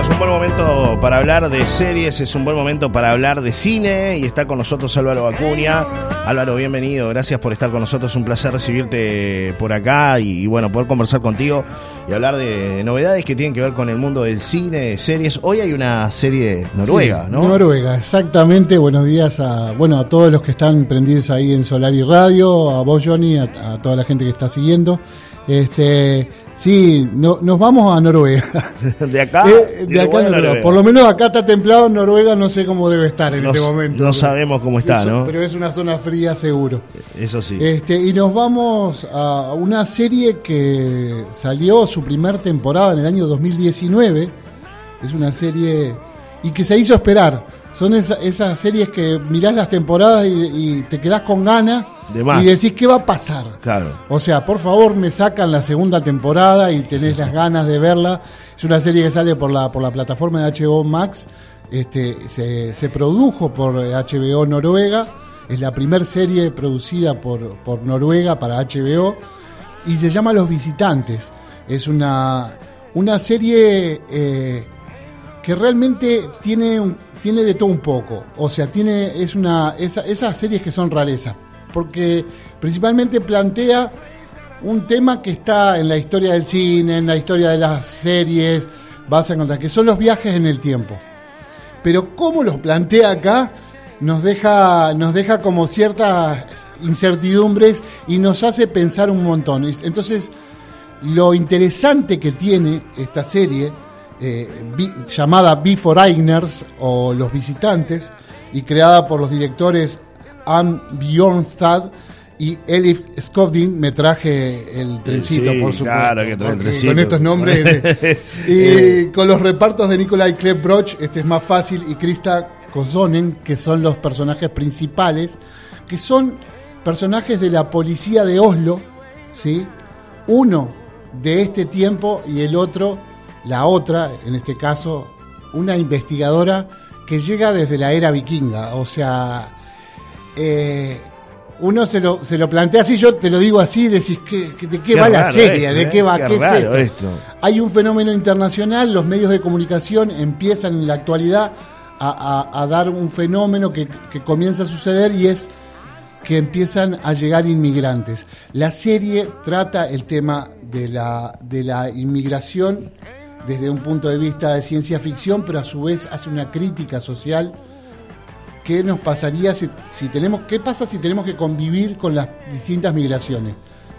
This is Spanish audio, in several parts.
Bueno, es un buen momento para hablar de series, es un buen momento para hablar de cine y está con nosotros Álvaro Acuña. Álvaro, bienvenido, gracias por estar con nosotros, un placer recibirte por acá y, bueno, poder conversar contigo y hablar de novedades que tienen que ver con el mundo del cine, de series. Hoy hay una serie noruega, Sí, ¿no? Noruega, exactamente. Buenos días a, bueno, a todos los que están prendidos ahí en Solar y Radio, a vos, Johnny, a, a toda la gente que está siguiendo. Este, sí, no, nos vamos a Noruega. de acá, Eh, de acá a Uruguay a Noruega. Noruega. Por lo menos acá está templado, en Noruega no sé cómo debe estar en No este momento. no sabemos cómo está, Eso- ¿no? Pero es una zona fría seguro. Eso sí. Este, y nos vamos a una serie que salió su primer temporada en el año 2019. Es una serie y que se hizo esperar. Son esa- esas series que mirás las temporadas y, y te quedás con ganas De más. y decís qué va a pasar. Claro. O sea, por favor, me sacan la segunda temporada y tenés las ganas de verla. Es una serie que sale por la, por la plataforma de HBO Max. Este, se, se produjo por HBO Noruega. Es la primera serie producida por, por Noruega para HBO. Y se llama Los Visitantes. Es una, una serie eh, que realmente tiene, un- tiene de todo un poco. O sea, tiene, es una, esa- esas series que son rarezas. Porque principalmente plantea un tema que está en la historia del cine, en la historia de las series, vas a encontrar, que son los viajes en el tiempo. Pero cómo los plantea acá nos deja, nos deja como ciertas incertidumbres y nos hace pensar un montón. Entonces, lo interesante que tiene esta serie, eh, llamada Beforeigners o Los Visitantes, y creada por los directores Anne Bjornstad y Elif Skovdin, me traje el trencito, Sí, por supuesto. claro que trae el trencito. Con estos nombres. eh, y con los repartos de Nikolai Klepp Broch, este es más fácil, y Krista Kosonen, que son los personajes principales, que son personajes de la policía de Oslo, ¿sí? Uno de este tiempo y el otro, la otra, en este caso, una investigadora que llega desde la era vikinga. O sea, eh, uno se lo, se lo plantea así, yo te lo digo así, decís, ¿qué, qué- ¿de qué, Qué va la serie? esto, ¿De ¿eh? qué va? Qué ¿Qué, es esto? esto. Hay un fenómeno internacional, los medios de comunicación empiezan en la actualidad a, a- a dar un fenómeno que, que comienza a suceder y es que empiezan a llegar inmigrantes. La serie trata el tema de la, de la inmigración desde un punto de vista de ciencia ficción, pero a su vez hace una crítica social. ¿Qué nos pasaría si, si tenemos, qué pasa si tenemos que convivir con las distintas migraciones?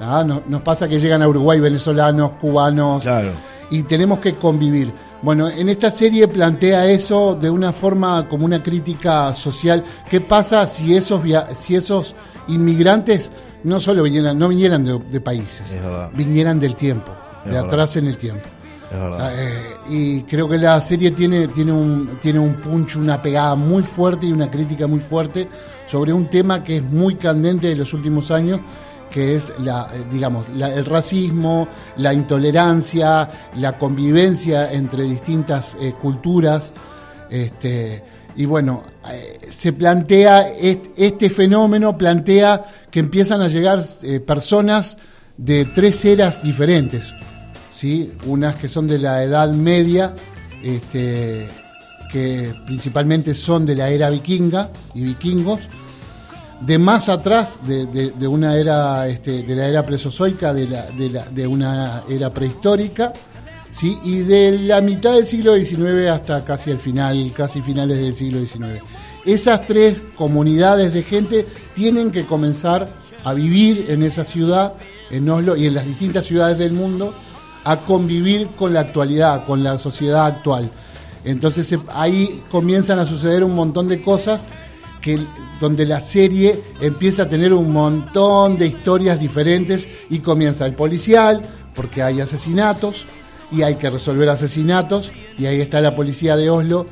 Ah, no- nos pasa que llegan a Uruguay venezolanos, cubanos, Claro. y tenemos que convivir. Bueno, en esta serie plantea eso de una forma como una crítica social. ¿Qué pasa si esos via- si esos inmigrantes no solo vinieran, no vinieran de, de países, vinieran del tiempo, Es de verdad. atrás en el tiempo? Verdad. Eh, y creo que la serie tiene, tiene, un, tiene un punch, una pegada muy fuerte y una crítica muy fuerte sobre un tema que es muy candente de los últimos años, que es la, eh, digamos, el racismo, la intolerancia, la convivencia entre distintas eh, culturas. Este, y bueno, se plantea est- este fenómeno, plantea que empiezan a llegar personas de tres eras diferentes. ¿Sí? unas que son de la Edad Media, este, que principalmente son de la era vikinga y vikingos, de más atrás, de, una era, este, de la era presozoica, de, de una era prehistórica, ¿sí? y de la mitad del siglo XIX hasta casi el final, casi finales del siglo XIX. Esas tres comunidades de gente tienen que comenzar a vivir en esa ciudad, en Oslo y en las distintas ciudades del mundo, a convivir con la actualidad, con la sociedad actual. Entonces se- ahí comienzan a suceder un montón de cosas que donde la serie empieza a tener un montón de historias diferentes y comienza el policial, porque hay asesinatos y hay que resolver asesinatos y ahí está la policía de Oslo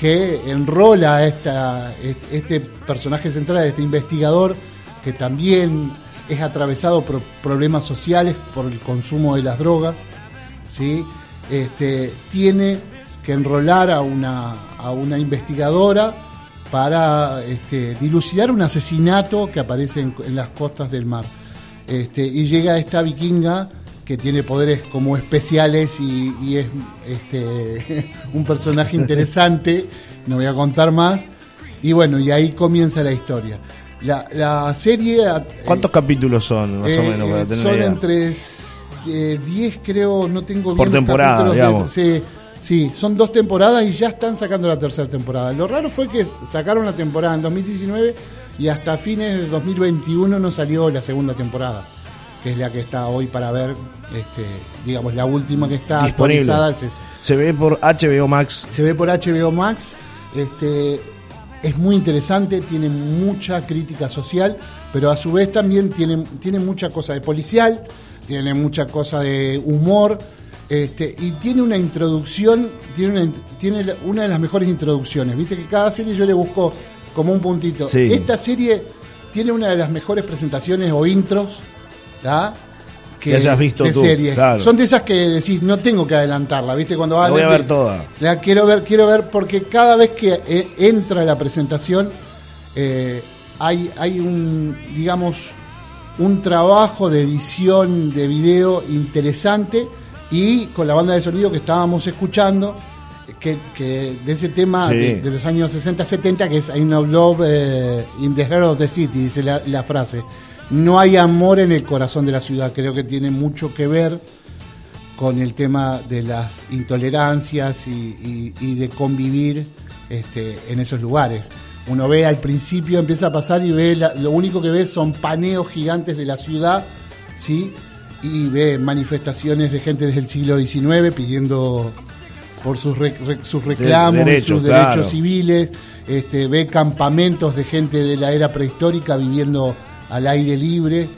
que enrola a esta, este, personaje central, este investigador que también es atravesado por problemas sociales, por el consumo de las drogas, ¿sí? este, tiene que enrolar a una, a una investigadora para este, dilucidar un asesinato que aparece en, las costas del mar. Este, y llega esta vikinga que tiene poderes como especiales y, es este, un personaje interesante, no voy a contar más, y bueno, y ahí comienza la historia. La, serie... Eh, ¿Cuántos capítulos son, más o eh, menos, para tener Son entre 10, creo, no tengo bien Por temporada, digamos. sí, sí, son dos temporadas y ya están sacando la tercera temporada. Lo raro fue que sacaron la temporada en 2019 y hasta fines de 2021 no salió la segunda temporada que es la que está hoy para ver, este, digamos, la última que está actualizada es Se ve por HBO Max. Se ve por HBO Max. Este, es muy interesante, tiene mucha crítica social, pero a su vez también tiene, tiene mucha cosa de policial, tiene mucha cosa de humor. Este, y tiene una introducción, tiene una, tiene una de las mejores introducciones. Viste que cada serie yo le busco como un puntito. Esta serie tiene una de las mejores presentaciones o intros que, hayas visto tú. Son de esas que decís, no tengo que adelantarla, ¿viste? Cuando la voy a ver toda. La quiero ver, quiero ver, porque cada vez que eh, entra la presentación, eh, hay, hay un, digamos, un trabajo de edición de video interesante y con la banda de sonido que estábamos escuchando, que, de ese tema de, los años 60-70, que es I Know Love eh, in the Heart of the City, dice la frase no hay amor en el corazón de la ciudad. Creo que tiene mucho que ver con el tema de las intolerancias y, de convivir este, en esos lugares. Uno ve al principio, empieza a pasar y ve, lo único que ve son paneos gigantes de la ciudad, ¿sí? Y ve manifestaciones de gente desde el siglo XIX pidiendo por sus, sus reclamos, sus derechos civiles, este, ve campamentos de gente de la era prehistórica viviendo al aire libre.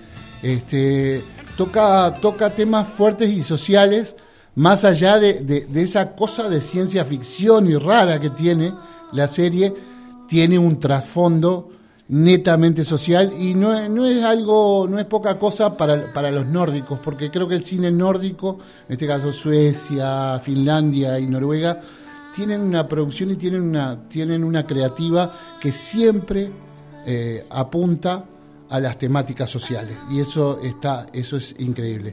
Este, toca, toca temas fuertes y sociales, más allá de, esa cosa de ciencia ficción y rara que tiene la serie, tiene un trasfondo netamente social y no, es algo, no es poca cosa para, para, los nórdicos, porque creo que el cine nórdico, en este caso Suecia, Finlandia y Noruega, tienen una producción y tienen una, tienen una creativa que siempre eh, apunta a las temáticas sociales. Y eso, está, eso es increíble.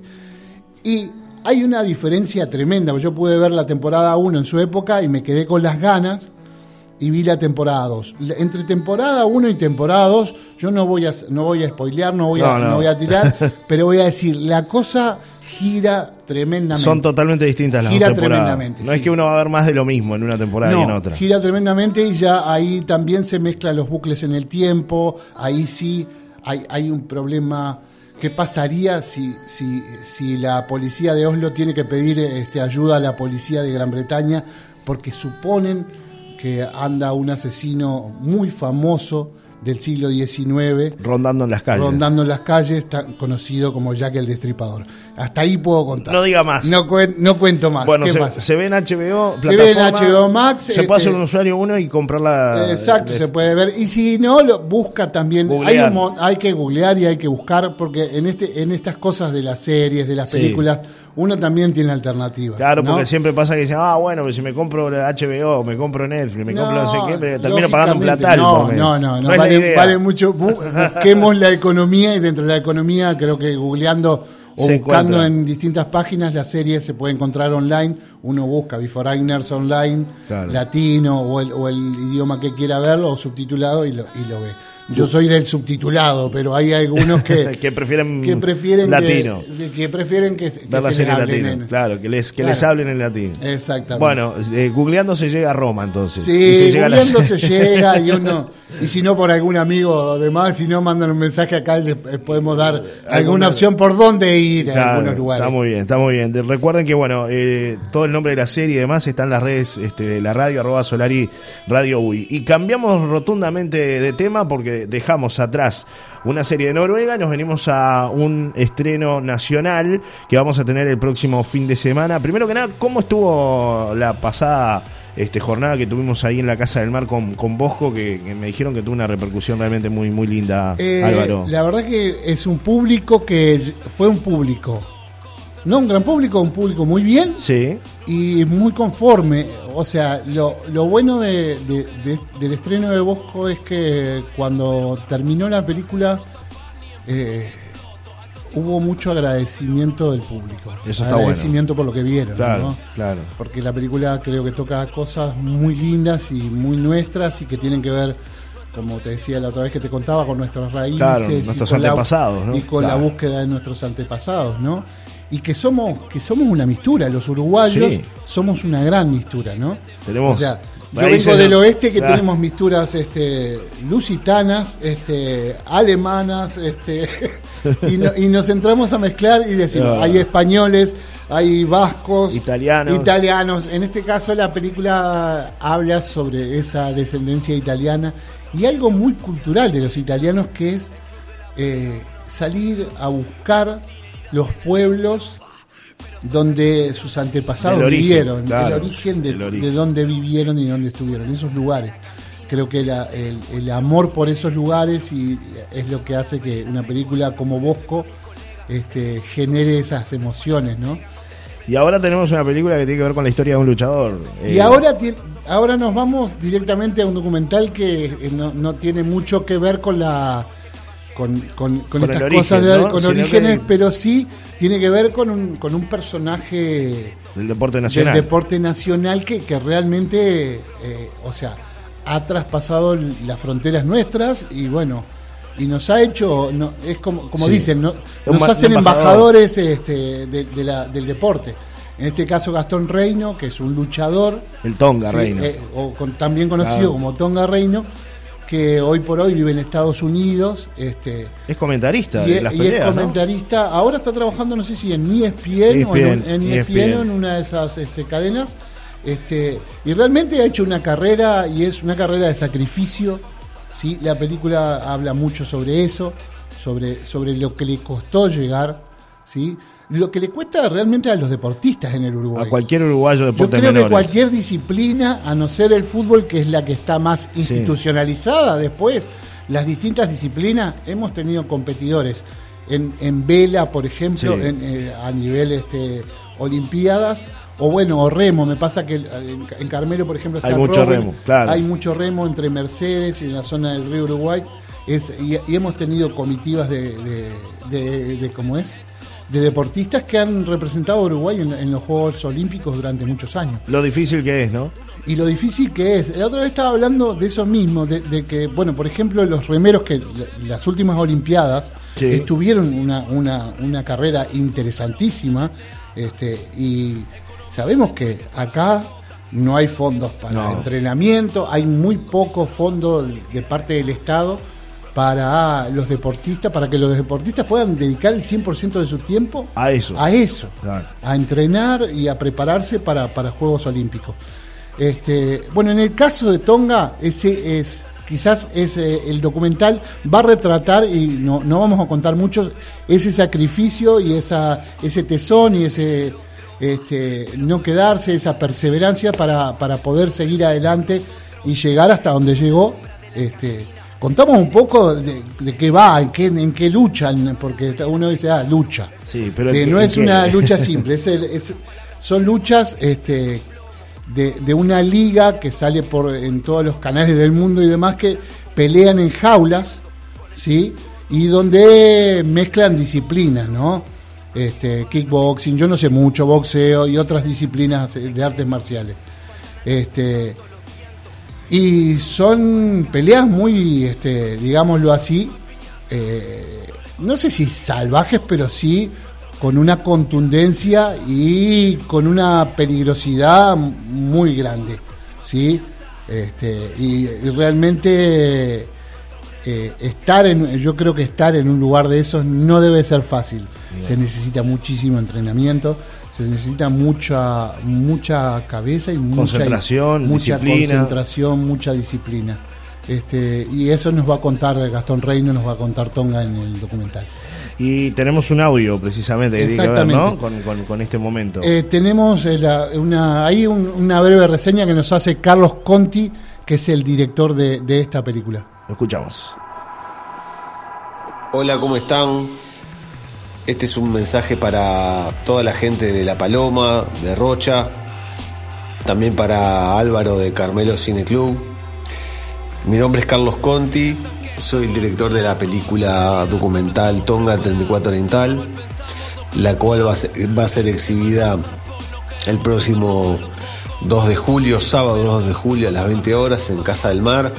Y hay una diferencia tremenda. Yo pude ver la temporada 1 en su época y me quedé con las ganas y vi la temporada 2. Entre temporada 1 y temporada 2, yo no voy a, no voy a spoilear, no voy a, no, voy a tirar, pero voy a decir, la cosa gira tremendamente. Son totalmente distintas las gira tremendamente. No es que uno va a ver más de lo mismo en una temporada y en otra. Gira tremendamente y ya ahí también se mezclan los bucles en el tiempo, ahí sí hay, un problema. ¿Qué pasaría si, si, si, la policía de Oslo tiene que pedir este, ayuda a la policía de Gran Bretaña porque suponen que anda un asesino muy famoso del siglo XIX. Rondando en las calles. Rondando en las calles, conocido como Jack el Destripador. Hasta ahí puedo contar. No diga más. No, no cuento más. Bueno, se, ve en HBO, se ve en HBO Max. Se puede hacer un usuario uno y comprarla. Exacto, se puede ver. Y si no, lo busca también. Hay, hay, que googlear y hay que buscar, porque en, este, en estas cosas de las series, de las películas uno también tiene alternativas. Claro, porque siempre pasa que dicen, ah, bueno, si me compro HBO, me compro Netflix, me compro no sé qué, termino pagando un platal. No, no, no, no, vale, mucho. Busquemos la economía y dentro de la economía creo que googleando o buscando en distintas páginas la serie se puede encontrar online. Uno busca Beforeigners online, latino o el, o el, idioma que quiera verlo o subtitulado y lo, y lo ve. Yo soy del subtitulado, pero hay algunos que, que prefieren, que prefieren latino. Que, prefieren que, que se les hablen Claro, que les, que les hablen en latín. Exactamente. Bueno, eh, googleando se llega a Roma entonces. Sí, se googleando se llega y uno, y si no por algún amigo o demás, si no mandan un mensaje acá les podemos dar alguna, opción por dónde ir a algunos lugares. Está muy bien, está muy bien. Recuerden que bueno, eh, todo el nombre de la serie y demás está en las redes este, de la radio, arroba Solari Radio UI. Y cambiamos rotundamente de tema porque dejamos atrás una serie de Noruega nos venimos a un estreno nacional que vamos a tener el próximo fin de semana. Primero que nada, ¿cómo estuvo la pasada este, jornada que tuvimos ahí en la Casa del Mar con, con Bosco, que, me dijeron que tuvo una repercusión realmente muy, muy linda, eh, Álvaro? La verdad que es un público que fue un público no un gran público, un público muy bien sí. y muy conforme. O sea, lo, lo bueno de, del estreno de Bosco es que cuando terminó la película, eh, hubo mucho agradecimiento del público. Eso está agradecimiento por lo que vieron. Claro, claro. Porque la película creo que toca cosas muy lindas y muy nuestras y que tienen que ver, como te decía la otra vez que te contaba, con nuestras raíces. nuestros antepasados, Y con la búsqueda de nuestros antepasados, ¿no? Y que somos, que somos una mistura, los uruguayos somos una gran mistura, ¿no? Tenemos. Yo vengo del oeste que tenemos misturas este, lusitanas, este, alemanas, este, y, nos entramos a mezclar y decimos, hay españoles, hay vascos, italianos. italianos. En este caso la película habla sobre esa descendencia italiana y algo muy cultural de los italianos que es eh, salir a buscar los pueblos donde sus antepasados vivieron, el origen de, de, dónde vivieron y dónde estuvieron, esos lugares. Creo que el, amor por esos lugares y es lo que hace que una película como Bosco este, genere esas emociones, ¿no? Y ahora tenemos una película que tiene que ver con la historia de un luchador. Y eh, ahora, ahora nos vamos directamente a un documental que eh, no, no tiene mucho que ver con la con, con, estas cosas de, con orígenes, pero sí tiene que ver con un, con un personaje del deporte nacional. Del deporte nacional que, que realmente, eh, o sea, ha traspasado las fronteras nuestras y bueno, y nos ha hecho, no, es como, como dicen, nos hacen embajadores este, de, la, del deporte. En este caso Gastón Reino, que es un luchador. El Tonga Reino. Eh, o también conocido como Tonga Reino que hoy por hoy vive en Estados Unidos. Este, es comentarista y, es comentarista. Ahora está trabajando, no sé si en ESPN, o en, en ESPN, e en una de esas este, cadenas. Este, y realmente ha hecho una carrera y es una carrera de sacrificio. ¿sí? La película habla mucho sobre eso, sobre, sobre lo que le costó llegar. ¿sí? Lo que le cuesta realmente a los deportistas en el Uruguay. A cualquier uruguayo de deportes Yo creo que cualquier disciplina, a no ser el fútbol, que es la que está más institucionalizada después, las distintas disciplinas, hemos tenido competidores en, en vela, por ejemplo, eh, a nivel este, olimpiadas, o bueno, o remo, me pasa que en, Carmelo, por ejemplo, está hay mucho remo, claro. Hay mucho remo entre Mercedes y en la zona del río Uruguay. Es, y, hemos tenido comitivas de, de, de ¿cómo es? De deportistas que han representado a Uruguay en, los Juegos Olímpicos durante muchos años. Lo difícil que es, ¿no? Y lo difícil que es. La otra vez estaba hablando de eso mismo, de, que, bueno, por ejemplo, los remeros que las últimas Olimpiadas estuvieron una, una, una carrera interesantísima este, y sabemos que acá no hay fondos para entrenamiento, hay muy poco fondo de parte del Estado para los deportistas, para que los deportistas puedan dedicar el 100% de su tiempo a eso. A eso, a entrenar y a prepararse para, Juegos Olímpicos. Este, bueno, en el caso de Tonga, ese es quizás ese, el documental va a retratar, y no, no vamos a contar mucho, ese sacrificio y esa, ese tesón y ese este, no quedarse, esa perseverancia para, para poder seguir adelante y llegar hasta donde llegó. Este, contamos un poco de, qué va, en qué, en qué luchan, porque uno dice, ah, lucha. Sí, pero no es una lucha simple, es, son luchas este, de, una liga que sale por en todos los canales del mundo y demás que pelean en jaulas, ¿sí? Y donde mezclan disciplinas, ¿no? Este, kickboxing, yo no sé mucho, boxeo y otras disciplinas de artes marciales. Este, y son peleas muy, este, digámoslo así, eh, no sé si salvajes, pero sí con una contundencia y con una peligrosidad muy grande, ¿sí? Este, y, realmente eh, estar en, yo creo que estar en un lugar de esos no debe ser fácil. Se necesita muchísimo entrenamiento, se necesita mucha mucha cabeza y mucha concentración, mucha concentración, mucha disciplina. Este, y eso nos va a contar Gastón Reino, nos va a contar Tonga en el documental. Y tenemos un audio precisamente ¿no? con, este momento. Eh, tenemos eh, una, ahí una breve reseña que nos hace Carlos Conti, que es el director de, de esta película. Lo escuchamos. Hola, ¿cómo están? Este es un mensaje para toda la gente de La Paloma, de Rocha, también para Álvaro de Carmelo Cine Club. Mi nombre es Carlos Conti, soy el director de la película documental Tonga 34 Oriental, la cual va a ser, exhibida el próximo 2 de julio, sábado 2 de julio a las 20 horas en Casa del Mar.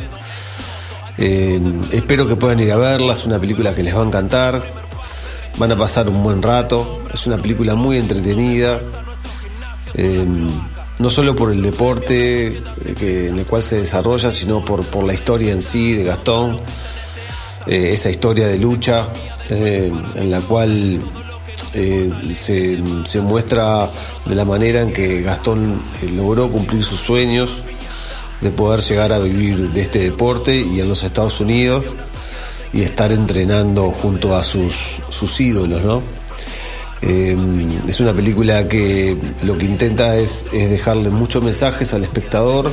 Eh, espero que puedan ir a verla, es una película que les va a encantar, van a pasar un buen rato, es una película muy entretenida. Eh, no solo por el deporte eh, que, en el cual se desarrolla, sino por, por la historia en sí de Gastón, eh, esa historia de lucha eh, en la cual se, se, muestra de la manera en que Gastón logró cumplir sus sueños de poder llegar a vivir de este deporte y en los Estados Unidos y estar entrenando junto a sus, sus ídolos, ¿no? Eh, es una película que lo que intenta es, dejarle muchos mensajes al espectador.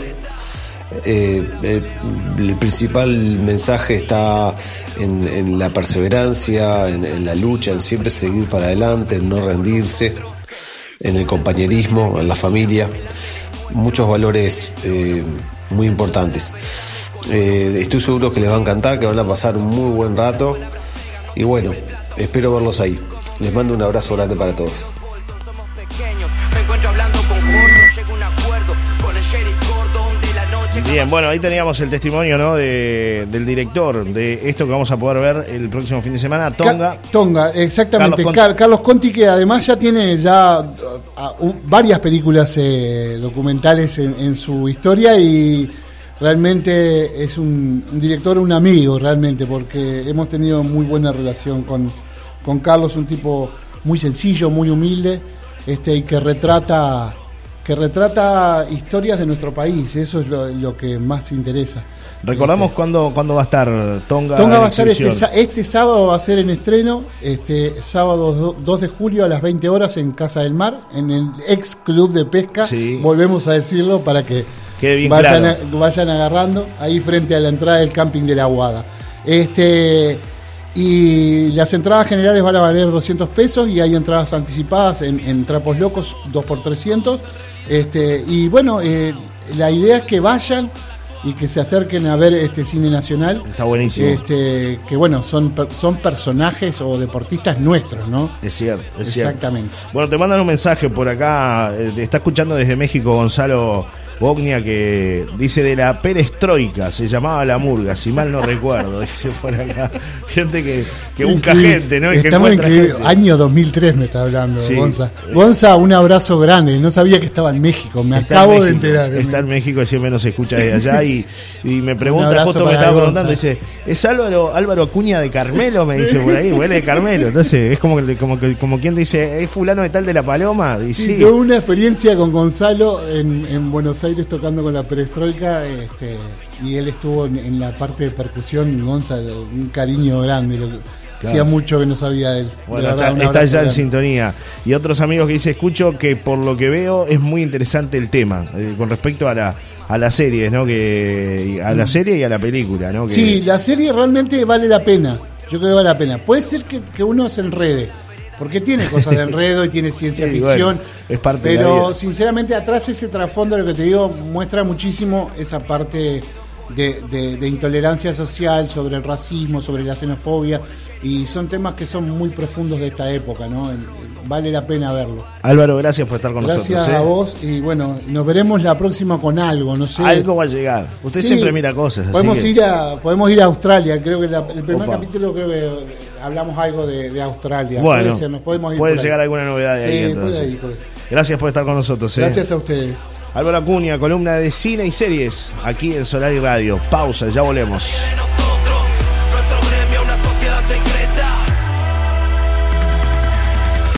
Eh, el, principal mensaje está en, la perseverancia, en, la lucha, en siempre seguir para adelante, en no rendirse, en el compañerismo, en la familia. Muchos valores eh, muy importantes. estoy seguro que les va a encantar, que van a pasar un muy buen rato. Y bueno, espero verlos ahí. Les mando un abrazo grande para todos. Bien, bueno, ahí teníamos el testimonio ¿no? de, del director de esto que vamos a poder ver el próximo fin de semana, Tonga. Tonga, exactamente. Carlos Conti. que además ya tiene ya uh, varias películas eh, documentales en, su historia y realmente es un, un, director, un amigo realmente, porque hemos tenido muy buena relación con, con Carlos, un tipo muy sencillo, muy humilde, este, y que retrata, que retrata historias de nuestro país, eso es lo, que más interesa. Recordamos este, cuándo, va a estar Tonga. Tonga va a estar este, este, sábado, va a ser en estreno, este sábado 2 de julio a las 20 horas en Casa del Mar, en el ex club de pesca. Volvemos a decirlo para que vayan, vayan agarrando ahí frente a la entrada del camping de la Aguada. Este, y las entradas generales van a valer 200 pesos y hay entradas anticipadas en, Trapos Locos 2 por 300 este, y bueno, eh, la idea es que vayan y que se acerquen a ver este cine nacional. Está buenísimo. Este, que bueno, son, son personajes o deportistas nuestros, ¿no? Es cierto, es Exactamente. Bueno, te mandan un mensaje por acá, eh, te está escuchando desde México Gonzalo Bognia que dice de la perestroika, se llamaba la murga, si mal no recuerdo. Dice por acá, gente que, que busca gente, ¿no? Estamos que Año 2003 me está hablando, Gonza. Gonza, un abrazo grande. No sabía que estaba en México, me acabo de enterar. Está en México y siempre nos escucha desde allá. Y, y me pregunta, justo me estaba preguntando, dice, ¿es Álvaro, Álvaro Acuña de Carmelo? Me dice por ahí, huele de Carmelo. Entonces, es como, como, como quien dice, ¿es fulano de tal de la Paloma? Y sí, tuve una experiencia con Gonzalo en, en Buenos Aires tocando con la perestroika este, y él estuvo en, la parte de percusión, Gonzalo, un cariño grande. Hacía mucho que no sabía de él. Bueno, está, ya en sintonía. Y otros amigos que dice, escucho que por lo que veo es muy interesante el tema, eh, con respecto a la, a la serie, ¿no? Que, a la mm. serie y a la película, ¿no? Sí, la serie realmente vale la pena. Yo creo que vale la pena. Puede ser que, que uno se enrede porque tiene cosas de enredo y tiene ciencia ficción. es parte pero sinceramente atrás ese trasfondo, lo que te digo, muestra muchísimo esa parte de, intolerancia social, sobre el racismo, sobre la xenofobia, y son temas que son muy profundos de esta época, ¿no? Vale la pena verlo. Álvaro, gracias por estar con nosotros. Gracias a ¿eh? vos, y bueno, nos veremos la próxima con algo, no sé. Algo va a llegar. Usted siempre mira cosas. Podemos, ir a, podemos ir a Australia, creo que el primer capítulo creo que hablamos algo de, Australia. Bueno, puede, llegar alguna novedad de ahí entonces. Gracias por estar con nosotros. ¿eh? Gracias a ustedes. Álvaro Acuña, columna de cine y series aquí en Solar y Radio. Pausa, ya volvemos.